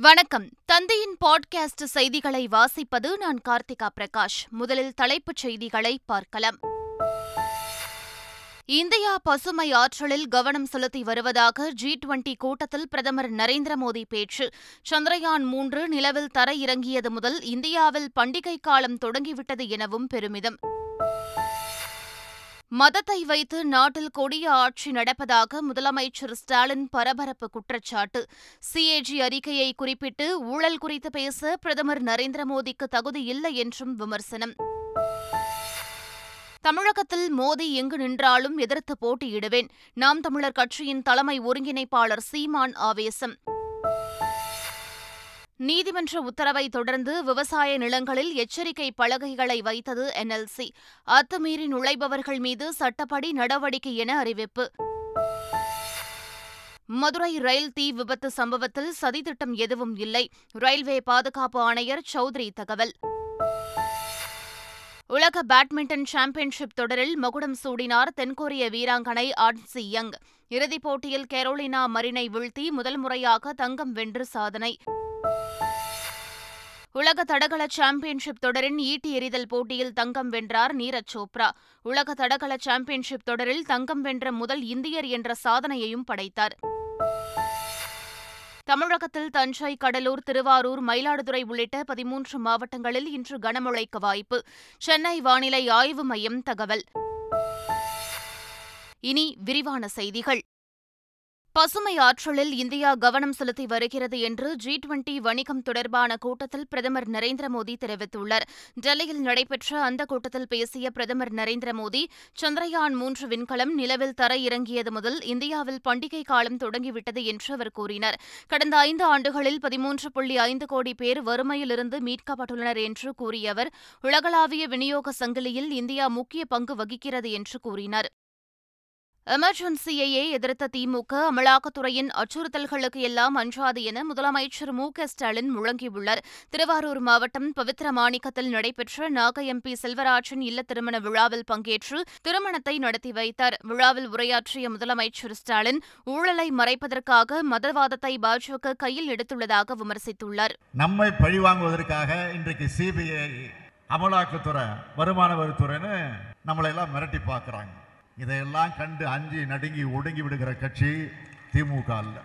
வணக்கம். தந்தையின் பாட்காஸ்ட் செய்திகளை வாசிப்பது நான் கார்த்திகா பிரகாஷ். முதலில் தலைப்புச் செய்திகளை பார்க்கலாம். இந்தியா பசுமை ஆற்றலில் கவனம் செலுத்தி வருவதாக ஜி டுவெண்டி கூட்டத்தில் பிரதமர் நரேந்திர மோடி பேச்சு. சந்திரயான் மூன்று நிலவில் தர இறங்கியது முதல் இந்தியாவில் பண்டிகை காலம் தொடங்கிவிட்டது எனவும் பெருமிதம். மதத்தை வைத்து நாட்டில் கொடிய ஆட்சி நடப்பதாக முதலமைச்சர் ஸ்டாலின் பரபரப்பு குற்றச்சாட்டு. சிஏஜி அறிக்கையை குறிப்பிட்டு ஊழல் குறித்து பேச பிரதமர் நரேந்திர மோடிக்கு தகுதி இல்லை என்றும் விமர்சனம். தமிழகத்தில் மோடி எங்கு நின்றாலும் எதிர்த்து போட்டியிடுவேன். நாம் தமிழர் கட்சியின் தலைமை ஒருங்கிணைப்பாளர் சீமான் ஆவேசம். நீதிமன்ற உத்தரவை தொடர்ந்து விவசாய நிலங்களில் எச்சரிக்கை பலகைகளை வைத்தது என்எல்சி. அத்துமீறி நுழைபவர்கள் மீது சட்டப்படி நடவடிக்கை என அறிவிப்பு. மதுரை ரயில் தீ விபத்து சம்பவத்தில் சதித்திட்டம் எதுவும் இல்லை. ரயில்வே பாதுகாப்பு ஆணையர் சௌத்ரி தகவல். உலக பேட்மிண்டன் சாம்பியன்ஷிப் தொடரில் மகுடம் சூடினார் தென்கொரிய வீராங்கனை ஆட்சி யங். இறுதிப் போட்டியில் கெரோலினா மரினை வீழ்த்தி முதல் முறையாக தங்கம் வென்று சாதனை. உலக தடகள சாம்பியன்ஷிப் தொடரின் ஈட்டி எறிதல் போட்டியில் தங்கம் வென்றார் நீரஜ் சோப்ரா. உலக தடகள சாம்பியன்ஷிப் தொடரில் தங்கம் வென்ற முதல் இந்தியர் என்ற சாதனையையும் படைத்தார். தமிழகத்தில் தஞ்சை கடலூர் திருவாரூர் மயிலாடுதுறை உள்ளிட்ட பதிமூன்று மாவட்டங்களில் இன்று கனமழைக்கு வாய்ப்பு. சென்னை வானிலை ஆய்வு மையம் தகவல். இனி விரிவான செய்திகள். பசுமை ஆற்றலில் இந்தியா கவனம் செலுத்தி வருகிறது என்று ஜி டுவெண்டி வணிகம் தொடர்பான கூட்டத்தில் பிரதமர் நரேந்திர மோடி தெரிவித்துள்ளார். டெல்லியில் நடைபெற்ற அந்த கூட்டத்தில் பேசிய பிரதமர் நரேந்திர மோடி சந்திரயான் மூன்று விண்கலம் நிலவில் தர இறங்கியது முதல் இந்தியாவில் பண்டிகை காலம் தொடங்கிவிட்டது என்று அவர் கூறினார். கடந்த ஐந்து ஆண்டுகளில் பதிமூன்று புள்ளி ஐந்து கோடி பேர் வறுமையிலிருந்து மீட்கப்பட்டுள்ளனர் என்று கூறிய அவர் உலகளாவிய விநியோக சங்கிலியில் இந்தியா முக்கிய பங்கு வகிக்கிறது என்று கூறினார். எமர்ஜென்சியையே எதிர்த்த திமுக அமலாக்கத்துறையின் அச்சுறுத்தல்களுக்கு எல்லாம் அஞ்சாது என முதலமைச்சர் மு க ஸ்டாலின் முழங்கியுள்ளார். திருவாரூர் மாவட்டம் பவித்ர மாணிக்கத்தில் நடைபெற்ற நாக எம்பி செல்வராஜன் இல்ல திருமண விழாவில் பங்கேற்று திருமணத்தை நடத்தி வைத்தார். விழாவில் உரையாற்றிய முதலமைச்சர் ஸ்டாலின் ஊழலை மறைப்பதற்காக மதவாதத்தை பாஜக கையில் எடுத்துள்ளதாக விமர்சித்துள்ளார். நம்மை பழிவாங்குவதற்காக இன்றைக்கு சிபிஐ அமலாக்கத்துறை வருமான வரித்துறைன்னு நம்மளை எல்லாம் மிரட்டி பார்க்குறாங்க. இதையெல்லாம் கண்டு அஞ்சி நடுங்கி ஒடுங்கி விடுகிற கட்சி திமுக அல்ல.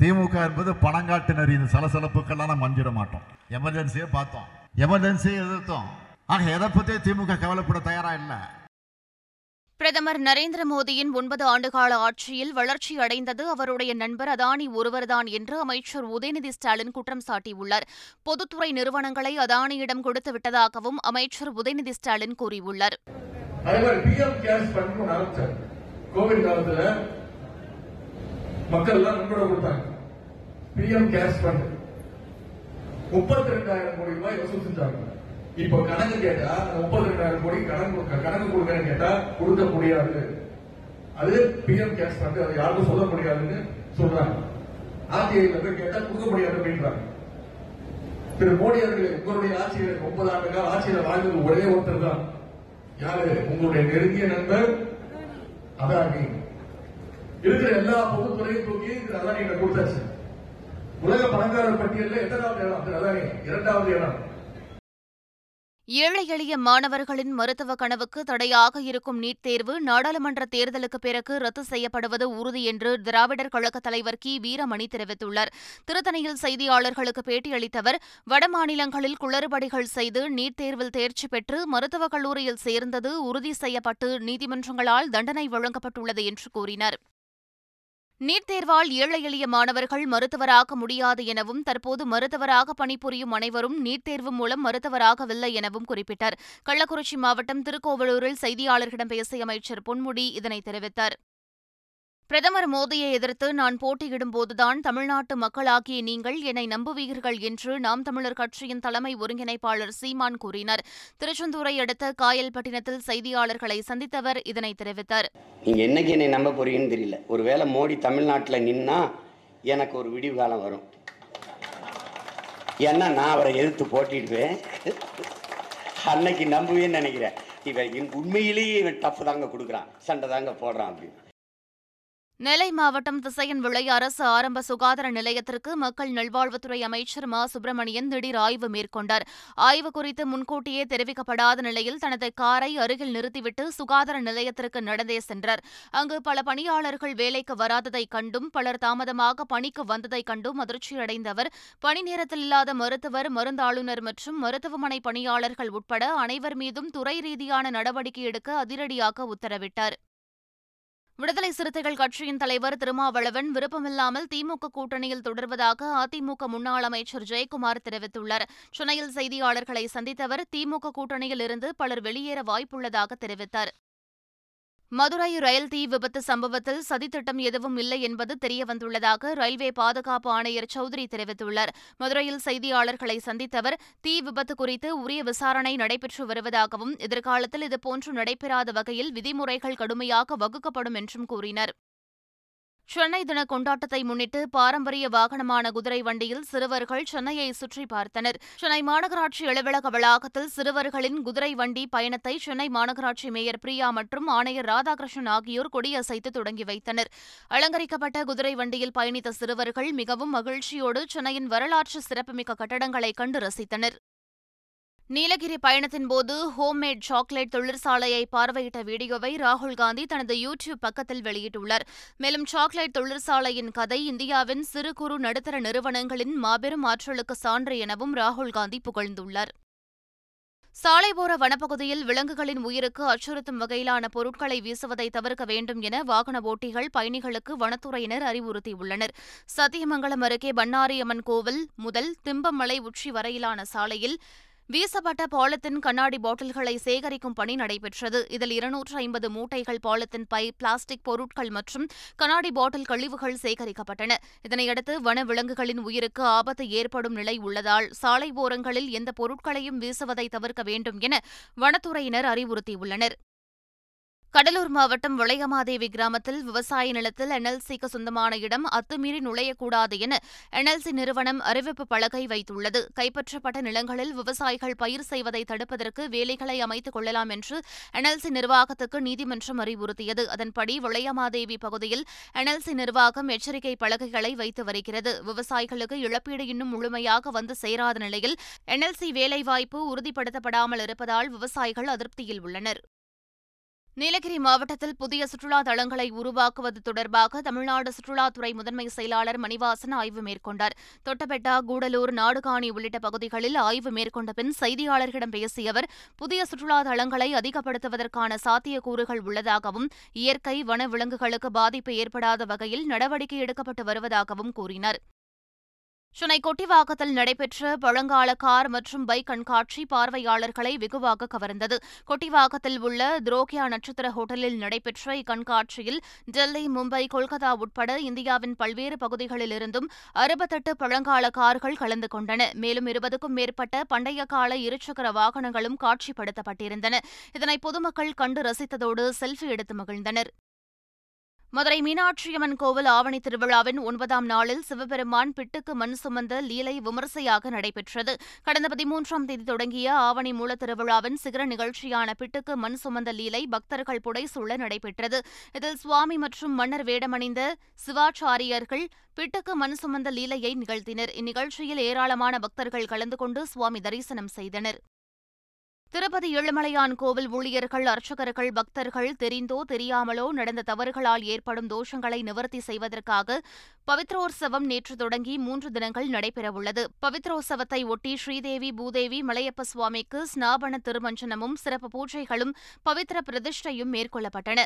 திமுக என்பது பணங்காட்டினரின் சலசலப்புக்கெல்லாம் நம்ம அஞ்சிட மாட்டோம். எமர்ஜென்சியை பார்த்தோம். எமர்ஜென்சியை எதிர்த்தோம். ஆக எதை பற்றி திமுக கவலைப்பட தயாரா இல்லை. பிரதமர் நரேந்திர மோடியின் ஒன்பது ஆண்டுகால ஆட்சியில் வளர்ச்சி அடைந்தது அவருடைய நண்பர் அதானி ஒருவர்தான் என்று அமைச்சர் உதயநிதி ஸ்டாலின் குற்றம் சாட்டியுள்ளார். பொதுத்துறை நிறுவனங்களை அதானியிடம் கொடுத்து விட்டதாகவும் அமைச்சர் உதயநிதி ஸ்டாலின் கூறியுள்ளார். அதே மாதிரி பிஎம் கேர்ஸ் ஃபண்ட் ஒன்று கோவிட் காலத்துல மக்கள் எல்லாம் நன்கொடை கொடுத்தாங்க. பிஎம் கேர்ஸ் ஃபண்ட் முப்பத்தி ரெண்டாயிரம் கோடி ரூபாய் வசூல் செஞ்சாங்க. இப்போ கணக்கு கேட்டா முப்பத்தி ரெண்டாயிரம் கோடி கணக்கு கணக்கு கொடுக்கறேன்னு கேட்டா கொடுக்க முடியாது. அது பிஎம் கேர்ஸ் ஃபண்ட் அதை யாருக்கும் சொல்ல முடியாதுன்னு சொல்றாங்க. ஆர்டிஐல போய் கேட்டா கொடுக்க முடியாது அப்படின்றாங்க. திரு மோடி அவர்களே உங்களுடைய ஆட்சியில் ஒன்பது ஆண்டு கால ஆட்சியில் வாழ்ந்தது ஒரே ஒருத்தர் தான். யாரு? உங்களுடைய நெருங்கிய நண்பர் அதானி. இருக்கிற எல்லா பொதுத்துறையும் தூக்கி அதானி கொடுத்தாச்சு. உலக பணக்காரர் பட்டியலில் எத்தனாவது இடம்? அதானி இரண்டாவது இடம். ஏழை எளிய மாணவர்களின் மருத்துவ கனவுக்கு தடையாக இருக்கும் நீட் தேர்வு நாடாளுமன்ற தேர்தலுக்கு பிறகு ரத்து செய்யப்படுவது உறுதி என்று திராவிடர் கழக தலைவர் கி. வீரமணி தெரிவித்துள்ளார். திருத்தணியில் செய்தியாளர்களுக்கு பேட்டியளித்தவர் வடமாநிலங்களில் குளறுபடிகள் செய்து நீட் தேர்வில் தேர்ச்சி பெற்று மருத்துவக் கல்லூரியில் சேர்ந்தது உறுதி செய்யப்பட்டு நீதிமன்றங்களால் தண்டனை வழங்கப்பட்டுள்ளது என்று கூறினார். நீட் தேர்வால் ஏழை எளிய மாணவர்கள் மருத்துவராக முடியாது எனவும் தற்போது மருத்துவராக பணிபுரியும் அனைவரும் நீட் தேர்வு மூலம் மருத்துவராகவில்லை எனவும் குறிப்பிட்டார். கள்ளக்குறிச்சி மாவட்டம் திருக்கோவலூரில் செய்தியாளர்களிடம் பேசிய அமைச்சர் பொன்முடி இதனை தெரிவித்தார். பிரதமர் மோடியை எதிர்த்து நான் போட்டியிடும்போதுதான் தமிழ்நாட்டு மக்களாகிய நீங்கள் என்னை நம்புவீர்கள் என்று நாம் தமிழர் கட்சியின் தலைமை ஒருங்கிணைப்பாளர் சீமான் கூறினார். திருச்செந்தூரை அடுத்த காயல்பட்டினத்தில் செய்தியாளர்களை சந்தித்தவர் இதனை தெரிவித்தார். நீங்க என்னைக்கு என்னை நம்ப போறீங்கன்னு தெரியல. ஒருவேளை மோடி தமிழ்நாட்டில் நின்னா எனக்கு ஒரு விடிவு காலம் வரும். ஏன்னா நான் அவரை எதிர்த்து போட்டிடுவேன் அன்னைக்கு நம்புவேன்னு நினைக்கிறேன். இவன் உண்மையிலேயே இவன் டஃப் தாங்க கொடுக்குறான். சண்டை தாங்க போடுறான் அப்படின்னு. நெல்லை மாவட்டம் திசையன் விளை அரசு ஆரம்ப சுகாதார நிலையத்திற்கு மக்கள் நல்வாழ்வுத்துறை அமைச்சர் மா. சுப்பிரமணியன் திடீர் ஆய்வு மேற்கொண்டார். ஆய்வு குறித்து முன்கூட்டியே தெரிவிக்கப்படாத நிலையில் தனது காரை அருகில் நிறுத்திவிட்டு சுகாதார நிலையத்திற்கு நடந்தே சென்றார். அங்கு பல பணியாளர்கள் வேலைக்கு வராததைக் கண்டும் பலர் தாமதமாக பணிக்கு வந்ததைக் கண்டும் அதிர்ச்சியடைந்த அவர் பணி நேரத்தில் இல்லாத மருத்துவர் மருந்தாளுநர் மற்றும் மருத்துவமனை பணியாளர்கள் உட்பட அனைவர் மீதும் துறை ரீதியான நடவடிக்கை எடுக்க அதிரடியாக உத்தரவிட்டார். விடுதலை சிறுத்தைகள் கட்சியின் தலைவர் திருமாவளவன் விருப்பமில்லாமல் திமுக கூட்டணியில் தொடர்வதாக அதிமுக முன்னாள் அமைச்சர் ஜெயக்குமார் தெரிவித்துள்ளார். சென்னையில் செய்தியாளர்களை சந்தித்த அவர் திமுக கூட்டணியில் இருந்து பலர் வெளியேற வாய்ப்புள்ளதாக தெரிவித்தார். மதுரை ரயில் தீ விபத்து சம்பவத்தில் சதித்திட்டம் எதுவும் இல்லை என்பது தெரியவந்துள்ளதாக ரயில்வே பாதுகாப்பு ஆணையர் சௌத்ரி தெரிவித்துள்ளார். மதுரையில் செய்தியாளர்களை சந்தித்த அவர் தீ விபத்து குறித்து உரிய விசாரணை நடைபெற்று வருவதாகவும் எதிர்காலத்தில் இதுபோன்று நடைபெறாத வகையில் விதிமுறைகள் கடுமையாக வகுக்கப்படும் என்றும் கூறினார். சென்னை தின கொண்டாட்டத்தை முன்னிட்டு பாரம்பரிய வாகனமான குதிரை வண்டியில் சிறுவர்கள் சென்னையை சுற்றி பார்த்தனர். சென்னை மாநகராட்சி அலுவலக வளாகத்தில் சிறுவர்களின் குதிரை வண்டி பயணத்தை சென்னை மாநகராட்சி மேயர் பிரியா மற்றும் ஆணையர் ராதாகிருஷ்ணன் ஆகியோர் கொடியசைத்து தொடங்கி வைத்தனர். அலங்கரிக்கப்பட்ட குதிரை வண்டியில் பயணித்த சிறுவர்கள் மிகவும் மகிழ்ச்சியோடு சென்னையின் வரலாற்று சிறப்புமிக்க கட்டடங்களை கண்டு ரசித்தனர். நீலகிரி பயணத்தின் போது ஹோம்மேட் சாக்லேட் தொழிற்சாலையை பார்வையிட்ட வீடியோவை ராகுல் காந்தி தனது யூ டியூப் பக்கத்தில் வெளியிட்டுள்ளார். மேலும் சாக்லேட் தொழிற்சாலையின் கதை இந்தியாவின் சிறு குறு நடுத்தர நிறுவனங்களின் மாபெரும் ஆற்றலுக்கு சான்று எனவும் ராகுல் காந்தி புகழ்ந்துள்ளார். சாலைபோர வனப்பகுதியில் விலங்குகளின் உயிருக்கு அச்சுறுத்தும் வகையிலான பொருட்களை வீசுவதை தவிர்க்க வேண்டும் என வாகன ஓட்டிகள் பயணிகளுக்கு வனத்துறையினர் அறிவுறுத்தியுள்ளனர். சத்தியமங்கலம் அருகே பண்ணாரியம்மன் கோவில் முதல் திம்பமலை உச்சி வரையிலான சாலையில் வீசப்பட்ட பாலித்தீன் கண்ணாடி பாட்டில்களை சேகரிக்கும் பணி நடைபெற்றது. இதில் இருநூற்று ஐம்பது மூட்டைகள் பாலித்தீன் பை பிளாஸ்டிக் பொருட்கள் மற்றும் கண்ணாடி பாட்டில் கழிவுகள் சேகரிக்கப்பட்டன. இதனையடுத்து வன விலங்குகளின் உயிருக்கு ஆபத்து ஏற்படும் நிலை உள்ளதால் சாலை ஓரங்களில் எந்த பொருட்களையும் வீசுவதை தவிர்க்க வேண்டும் என வனத்துறையினர் அறிவுறுத்தியுள்ளனர். கடலூர் மாவட்டம் விளையமாதேவி கிராமத்தில் விவசாய நிலத்தில் என்எல்சிக்கு சொந்தமான இடம் அத்துமீறி நுழையக்கூடாது என என்எல்சி நிறுவனம் அறிவிப்பு பலகை வைத்துள்ளது. கைப்பற்றப்பட்ட நிலங்களில் விவசாயிகள் பயிர் செய்வதை தடுப்பதற்கு வேலைகளை அமைத்துக் கொள்ளலாம் என்று என்எல்சி நிர்வாகத்துக்கு நீதிமன்றம் அறிவுறுத்தியது. அதன்படி விளையமாதேவி பகுதியில் என்எல்சி நிர்வாகம் எச்சரிக்கை பலகைகளை வைத்து வருகிறது. விவசாயிகளுக்கு இழப்பீடு இன்னும் முழுமையாக வந்து சேராத நிலையில் என்எல்சி வேலைவாய்ப்பு உறுதிப்படுத்தப்படாமல் இருப்பதால் விவசாயிகள் அதிருப்தியில் உள்ளனர். நீலகிரி மாவட்டத்தில் புதிய சுற்றுலா தளங்களை உருவாக்குவது தொடர்பாக தமிழ்நாடு சுற்றுலாத்துறை முதன்மை செயலாளர் மணிவாசன் ஆய்வு மேற்கொண்டார். தொட்டபெட்டா கூடலூர் நாடுகாணி உள்ளிட்ட பகுதிகளில் ஆய்வு மேற்கொண்ட பின் செய்தியாளர்களிடம் பேசிய அவர் புதிய சுற்றுலா தளங்களை அதிகப்படுத்துவதற்கான சாத்தியக்கூறுகள் உள்ளதாகவும் இயற்கை வனவிலங்குகளுக்கு பாதிப்பு ஏற்படாத வகையில் நடவடிக்கை எடுக்கப்பட்டு வருவதாகவும் கூறினார். சென்னை கொட்டிவாக்கத்தில் நடைபெற்ற பழங்கால கார் மற்றும் பைக் கண்காட்சி பார்வையாளர்களை வெகுவாக கவர்ந்தது. கொட்டிவாக்கத்தில் உள்ள துரோகியா நட்சத்திர ஹோட்டலில் நடைபெற்ற இக்கண்காட்சியில் டெல்லி மும்பை கொல்கத்தா உட்பட இந்தியாவின் பல்வேறு பகுதிகளிலிருந்தும் அறுபத்தெட்டு பழங்கால கார்கள் கலந்து கொண்டன. மேலும் இருபதுக்கும் மேற்பட்ட பண்டைய கால இருசக்கர வாகனங்களும் காட்சிப்படுத்தப்பட்டிருந்தன. இதனை பொதுமக்கள் கண்டு ரசித்ததோடு செல்ஃபி எடுத்து மகிழ்ந்தனர். மதுரை மீனாட்சியம்மன் கோவில் ஆவணி திருவிழாவின் ஒன்பதாம் நாளில் சிவபெருமான் பிட்டுக்கு மண் சுமந்த லீலை விமரிசையாக நடைபெற்றது. கடந்த பதிமூன்றாம் தேதி தொடங்கிய ஆவணி மூல திருவிழாவின் சிகர நிகழ்ச்சியான பிட்டுக்கு மண் சுமந்த லீலை பக்தர்கள் புடைசூழ நடைபெற்றது. இதில் சுவாமி மற்றும் மன்னர் வேடமணிந்த சிவாச்சாரியர்கள் பிட்டுக்கு மண் சுமந்த லீலையை நிகழ்த்தினர். இந்நிகழ்ச்சியில் ஏராளமான பக்தர்கள் கலந்து கொண்டு சுவாமி தரிசனம் செய்தனர். திருப்பதி ஏழுமலையான் கோவில் ஊழியர்கள் அர்ச்சகர்கள் பக்தர்கள் தெரிந்தோ தெரியாமலோ நடந்த தவறுகளால் ஏற்படும் தோஷங்களை நிவர்த்தி செய்வதற்காக பவித்ரோற்சவம் நேற்று தொடங்கி மூன்று தினங்கள் நடைபெறவுள்ளது. பவித்ரோற்சவத்தை ஒட்டி ஸ்ரீதேவி பூதேவி மலையப்ப சுவாமிக்கு ஸ்நாபன திருமஞ்சனமும் சிறப்பு பூஜைகளும் பவித்ர பிரதிஷ்டையும் மேற்கொள்ளப்பட்டன.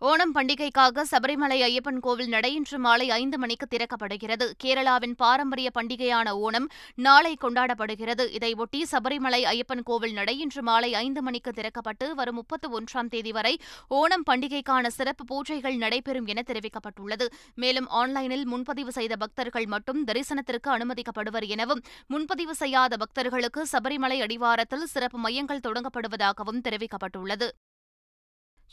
ஓணம் பண்டிகைக்காக சபரிமலை ஐயப்பன் கோவில் நடை இன்று மாலை ஐந்து மணிக்கு திறக்கப்படுகிறது. கேரளாவின் பாரம்பரிய பண்டிகையான ஓணம் நாளை கொண்டாடப்படுகிறது. இதையொட்டி சபரிமலை ஐயப்பன் கோவில் நடை இன்று மாலை ஐந்து மணிக்கு திறக்கப்பட்டு வரும் முப்பத்தி ஒன்றாம் தேதி வரை ஓணம் பண்டிகைக்கான சிறப்பு பூஜைகள் நடைபெறும் என தெரிவிக்கப்பட்டுள்ளது. மேலும் ஆன்லைனில் முன்பதிவு செய்த பக்தர்கள் மட்டும் தரிசனத்திற்கு அனுமதிக்கப்படுவர் எனவும் முன்பதிவு செய்யாத பக்தர்களுக்கு சபரிமலை அடிவாரத்தில் சிறப்பு மையங்கள் தொடங்கப்படுவதாகவும் தெரிவிக்கப்பட்டுள்ளது.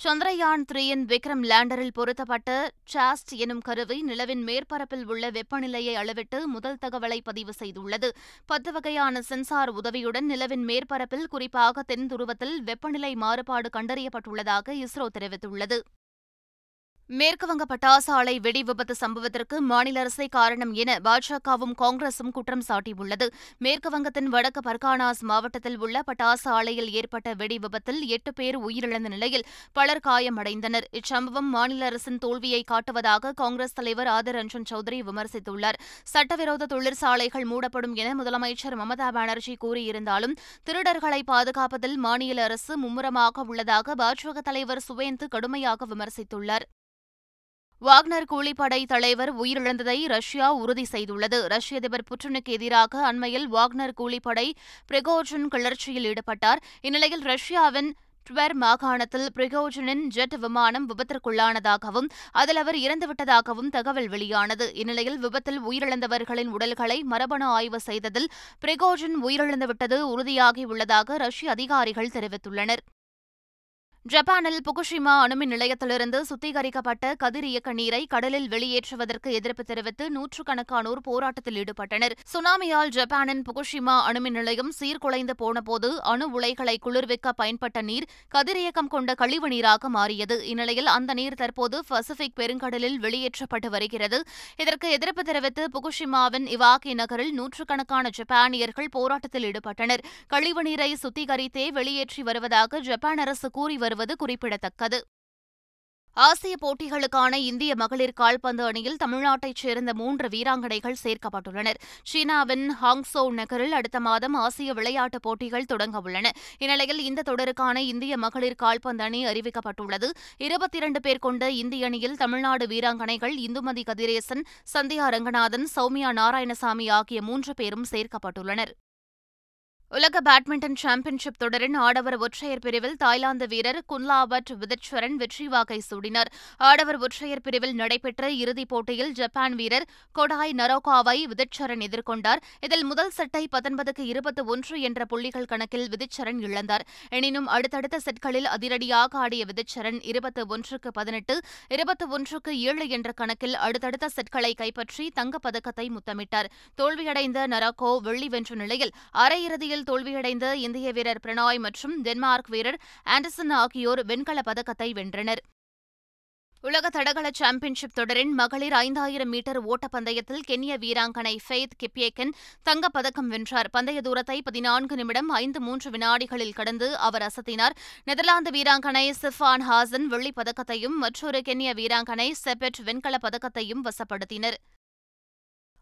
சந்திரயான் த்ரீயின் விக்ரம் லேண்டரில் பொருத்தப்பட்ட சாஸ்ட் எனும் கருவி நிலவின் மேற்பரப்பில் உள்ள வெப்பநிலையை அளவிட்டு முதல் தகவலை பதிவு செய்துள்ளது. பத்து வகையான சென்சார் உதவியுடன் நிலவின் மேற்பரப்பில் குறிப்பாக தென் துருவத்தில் வெப்பநிலை மாறுபாடு கண்டறியப்பட்டுள்ளதாக இஸ்ரோ தெரிவித்துள்ளது. மேற்குவங்க பட்டாசு ஆலை வெடி விபத்து சம்பவத்திற்கு மாநில அரசே காரணம் என பாஜகவும் காங்கிரசும் குற்றம் சாட்டியுள்ளது. மேற்குவங்கத்தின் வடக்கு பர்கானாஸ் மாவட்டத்தில் உள்ள பட்டாசு ஆலையில் ஏற்பட்ட வெடி விபத்தில் எட்டு பேர் உயிரிழந்த நிலையில் பலர் காயமடைந்தனர். இச்சம்பவம் மாநில அரசின் தோல்வியை காட்டுவதாக காங்கிரஸ் தலைவர் ஆதிர் ரஞ்சன் சௌத்ரி விமர்சித்துள்ளார். சட்டவிரோத தொழிற்சாலைகள் மூடப்படும் என முதலமைச்சர் மமதா பானர்ஜி கூறியிருந்தாலும் திருடர்களை பாதுகாப்பதில் மாநில அரசு மும்முரமாக உள்ளதாக பாஜக தலைவர் சுவேந்து கடுமையாக விமர்சித்துள்ளார். வாக்னர் கூலிப்படை தலைவர் உயிரிழந்ததை ரஷ்யா உறுதி செய்துள்ளது. ரஷ்ய அதிபர் புட்டினுக்கு எதிராக அண்மையில் வாக்னர் கூலிப்படை பிரிகோஜன் கிளர்ச்சியில் ஈடுபட்டார். இந்நிலையில் ரஷ்யாவின் ட்வர் மாகாணத்தில் பிரிகோஜனின் ஜெட் விமானம் விபத்திற்குள்ளானதாகவும் அதில் அவர் இறந்துவிட்டதாகவும் தகவல் வெளியானது. இந்நிலையில் விபத்தில் உயிரிழந்தவர்களின் உடல்களை மரபணு ஆய்வு செய்ததில் பிரிகோஜின் உயிரிழந்துவிட்டது உறுதியாகியுள்ளதாக ரஷ்ய அதிகாரிகள் தெரிவித்துள்ளனர். ஜப்பானில் புகுஷிமா அணுமின் நிலையத்திலிருந்து சுத்திகரிக்கப்பட்ட கதிரியக்க நீரை கடலில் வெளியேற்றுவதற்கு எதிர்ப்பு தெரிவித்து நூற்றுக்கணக்கானோர் போராட்டத்தில் ஈடுபட்டனர். சுனாமியால் ஜப்பானின் புகுஷிமா அணுமின் நிலையம் சீர்குலைந்து போனபோது அணு உலைகளை குளிர்விக்க பயன்பட்ட நீர் கதிரியக்கம் கொண்ட கழிவு நீராக மாறியது. இந்நிலையில் அந்த நீர் தற்போது பசிபிக் பெருங்கடலில் வெளியேற்றப்பட்டு வருகிறது. இதற்கு எதிர்ப்பு தெரிவித்து புகுஷிமாவின் இவாகி நகரில் நூற்றுக்கணக்கான ஜப்பானியர்கள் போராட்டத்தில் ஈடுபட்டனர். கழிவு நீரை சுத்திகரித்தே வெளியேற்றி வருவதாக ஜப்பான் அரசு கூறி வரும் வருவது குறிப்பிடத்தக்கது. ஆசிய போட்டிகளுக்கான இந்திய மகளிர் கால்பந்து அணியில் தமிழ்நாட்டைச் சேர்ந்த மூன்று வீராங்கனைகள் சேர்க்கப்பட்டுள்ளனர். சீனாவின் ஹாங்சோ நகரில் அடுத்த மாதம் ஆசிய விளையாட்டுப் போட்டிகள் தொடங்கவுள்ளன இந்நிலையில் இந்த தொடருக்கான இந்திய மகளிர் கால்பந்து அணி அறிவிக்கப்பட்டுள்ளது. இருபத்தி இரண்டு பேர் கொண்ட இந்திய அணியில் தமிழ்நாடு வீராங்கனைகள் இந்துமதி கதிரேசன் சந்தியா ரங்கநாதன் சௌமியா நாராயணசாமி ஆகிய மூன்று பேரும் சேர்க்கப்பட்டுள்ளனர். உலக பேட்மிண்டன் சாம்பியன்ஷிப் தொடரின் ஆடவர் ஒற்றையர் பிரிவில் தாய்லாந்து வீரர் குன்லாவட் விதச்சரன் வெற்றி வாகை சூடினார். ஆடவர் ஒற்றையர் பிரிவில் நடைபெற்ற இறுதிப் போட்டியில் ஜப்பான் வீரர் கொடாய் நரோகாவை விதிச்சரன் எதிர்கொண்டார். இதில் முதல் செட்டை பத்தொன்பதுக்கு இருபத்தி ஒன்று என்ற புள்ளிகள் கணக்கில் விதிச்சரன் இழந்தார். எனினும் அடுத்தடுத்த செட்களில் அதிரடியாக ஆடிய விதிச்சரன் இருபத்தி ஒன்றுக்கு பதினெட்டு இருபத்தி ஒன்றுக்கு ஏழு என்ற கணக்கில் அடுத்தடுத்த செட்களை கைப்பற்றி தங்கப்பதக்கத்தை முத்தமிட்டார். தோல்வியடைந்த நரோகோ வெள்ளி வென்ற நிலையில் அரையிறுதியில் தோல்வியடைந்த இந்திய வீரர் பிரணாய் மற்றும் டென்மார்க் வீரர் ஆண்டர்சன் ஆகியோர் வெண்கலப் பதக்கத்தை வென்றனர். உலக தடகள சாம்பியன்ஷிப் தொடரின் மகளிர் ஐந்தாயிரம் மீட்டர் ஓட்டப்பந்தயத்தில் கென்ய வீராங்கனை ஃபெய்த் கிப்யேக்கன் தங்கப்பதக்கம் வென்றார். பந்தய தூரத்தை பதினான்கு நிமிடம் ஐந்து மூன்று வினாடிகளில் கடந்து அவர் அசத்தினார். நெதர்லாந்து வீராங்கனை சிஃபான் ஹாசன் வெள்ளிப் பதக்கத்தையும் மற்றொரு கென்ய வீராங்கனை செபெட் வெண்கலப் பதக்கத்தையும் வசப்படுத்தினர்.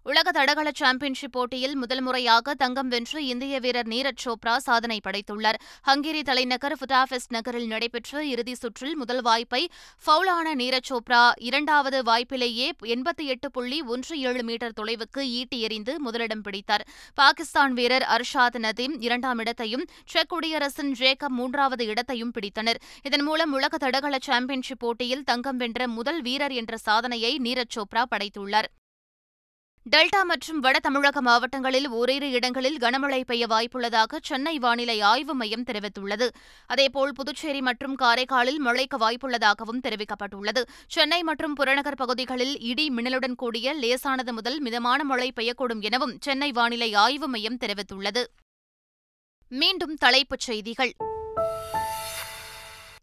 உலக தடகள சாம்பியன்ஷிப் போட்டியில் முதல் முறையாக தங்கம் வென்று இந்திய வீரர் நீரஜ் சோப்ரா சாதனை படைத்துள்ளார். ஹங்கேரி தலைநகர் புடாபெஸ்ட் நகரில் நடைபெற்ற இறுதிச் சுற்றில் முதல் வாய்ப்பை ஃபவுலான நீரஜ் சோப்ரா இரண்டாவது வாய்ப்பிலேயே எண்பத்தி எட்டு புள்ளி ஒன்று ஏழு மீட்டர் தொலைவுக்கு ஈட்டி எறிந்து முதலிடம் பிடித்தார். பாகிஸ்தான் வீரர் அர்ஷாத் நதீம் இரண்டாம் இடத்தையும் செக் குடியரசின் ஜேக்கப் மூன்றாவது இடத்தையும் பிடித்தனர். இதன் மூலம் உலக தடகள சாம்பியன்ஷிப் போட்டியில் தங்கம் வென்ற முதல் வீரர் என்ற சாதனையை நீரஜ் சோப்ரா படைத்துள்ளார். டெல்டா மற்றும் வட தமிழக மாவட்டங்களில் ஓரிரு இடங்களில் கனமழை பெய்ய வாய்ப்புள்ளதாக சென்னை வானிலை ஆய்வு மையம் தெரிவித்துள்ளது. அதேபோல் புதுச்சேரி மற்றும் காரைக்காலில் மழைக்கு வாய்ப்புள்ளதாகவும் தெரிவிக்கப்பட்டுள்ளது. சென்னை மற்றும் புறநகர் பகுதிகளில் இடி மின்னலுடன் கூடிய லேசானது முதல் மிதமான மழை பெய்யக்கூடும் எனவும் சென்னை வானிலை ஆய்வு மையம் தெரிவித்துள்ளது. மீண்டும் தலைப்புச் செய்திகள்.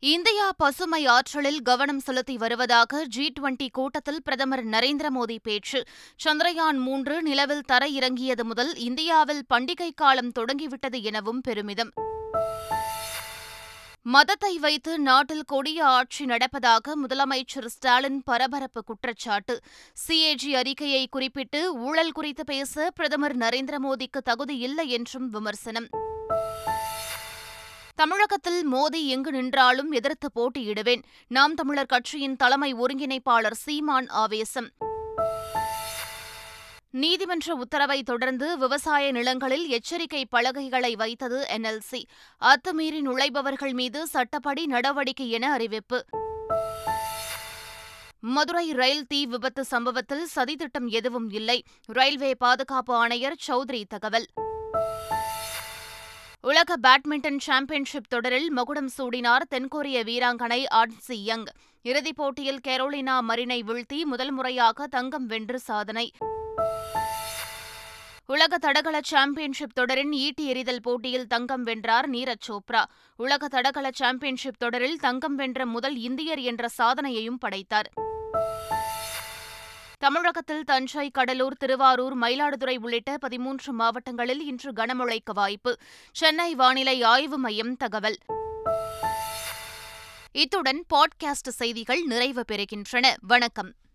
இந்தியா பசுமை ஆற்றலில் கவனம் செலுத்தி வருவதாக ஜி டுவெண்டி கூட்டத்தில் பிரதமர் நரேந்திர மோடி பேச்சு. சந்திரயான் மூன்று நிலவில் தர இறங்கியது முதல் இந்தியாவில் பண்டிகை காலம் தொடங்கிவிட்டது எனவும் பெருமிதம். மதத்தை வைத்து நாட்டில் கொடிய ஆட்சி நடப்பதாக முதலமைச்சர் ஸ்டாலின் பரபரப்பு குற்றச்சாட்டு. சிஏஜி அறிக்கையை குறிப்பிட்டு ஊழல் குறித்து பேச பிரதமர் நரேந்திர மோடிக்கு தகுதி இல்லை என்றும் விமர்சனம். தமிழகத்தில் மோடி எங்கு நின்றாலும் எதிர்த்து போட்டியிடுவேன். நாம் தமிழர் கட்சியின் தலைமை ஒருங்கிணைப்பாளர் சீமான் ஆவேசம். நீதிமன்ற உத்தரவை தொடர்ந்து விவசாய நிலங்களில் எச்சரிக்கை பலகைகளை வைத்தது என்எல்சி. அத்துமீறி நுழைபவர்கள் மீது சட்டப்படி நடவடிக்கை என அறிவிப்பு. மதுரை ரயில் தீ விபத்து சம்பவத்தில் சதித்திட்டம் எதுவும் இல்லை. ரயில்வே பாதுகாப்பு ஆணையர் சௌத்ரி தகவல். உலக பேட்மிண்டன் சாம்பியன்ஷிப் தொடரில் மகுடம் சூடினார் தென்கொரிய வீராங்கனை ஆட்சி யங். இறுதிப் போட்டியில் கெரோலினா மரினை வீழ்த்தி முதல் முறையாக தங்கம் வென்று சாதனை. உலக தடகள சாம்பியன்ஷிப் தொடரின் ஈட்டி எறிதல் போட்டியில் தங்கம் வென்றார் நீரஜ் சோப்ரா. உலக தடகள சாம்பியன்ஷிப் தொடரில் தங்கம் வென்ற முதல் இந்தியர் என்ற சாதனையையும் படைத்தார். தமிழகத்தில் தஞ்சை கடலூர் திருவாரூர் மயிலாடுதுறை உள்ளிட்ட பதிமூன்று மாவட்டங்களில் இன்று கனமழைக்கு வாய்ப்பு. சென்னை வானிலை ஆய்வு மையம் தகவல். இத்துடன் பாட்காஸ்ட் செய்திகள் நிறைவு பெறுகின்றன. வணக்கம்.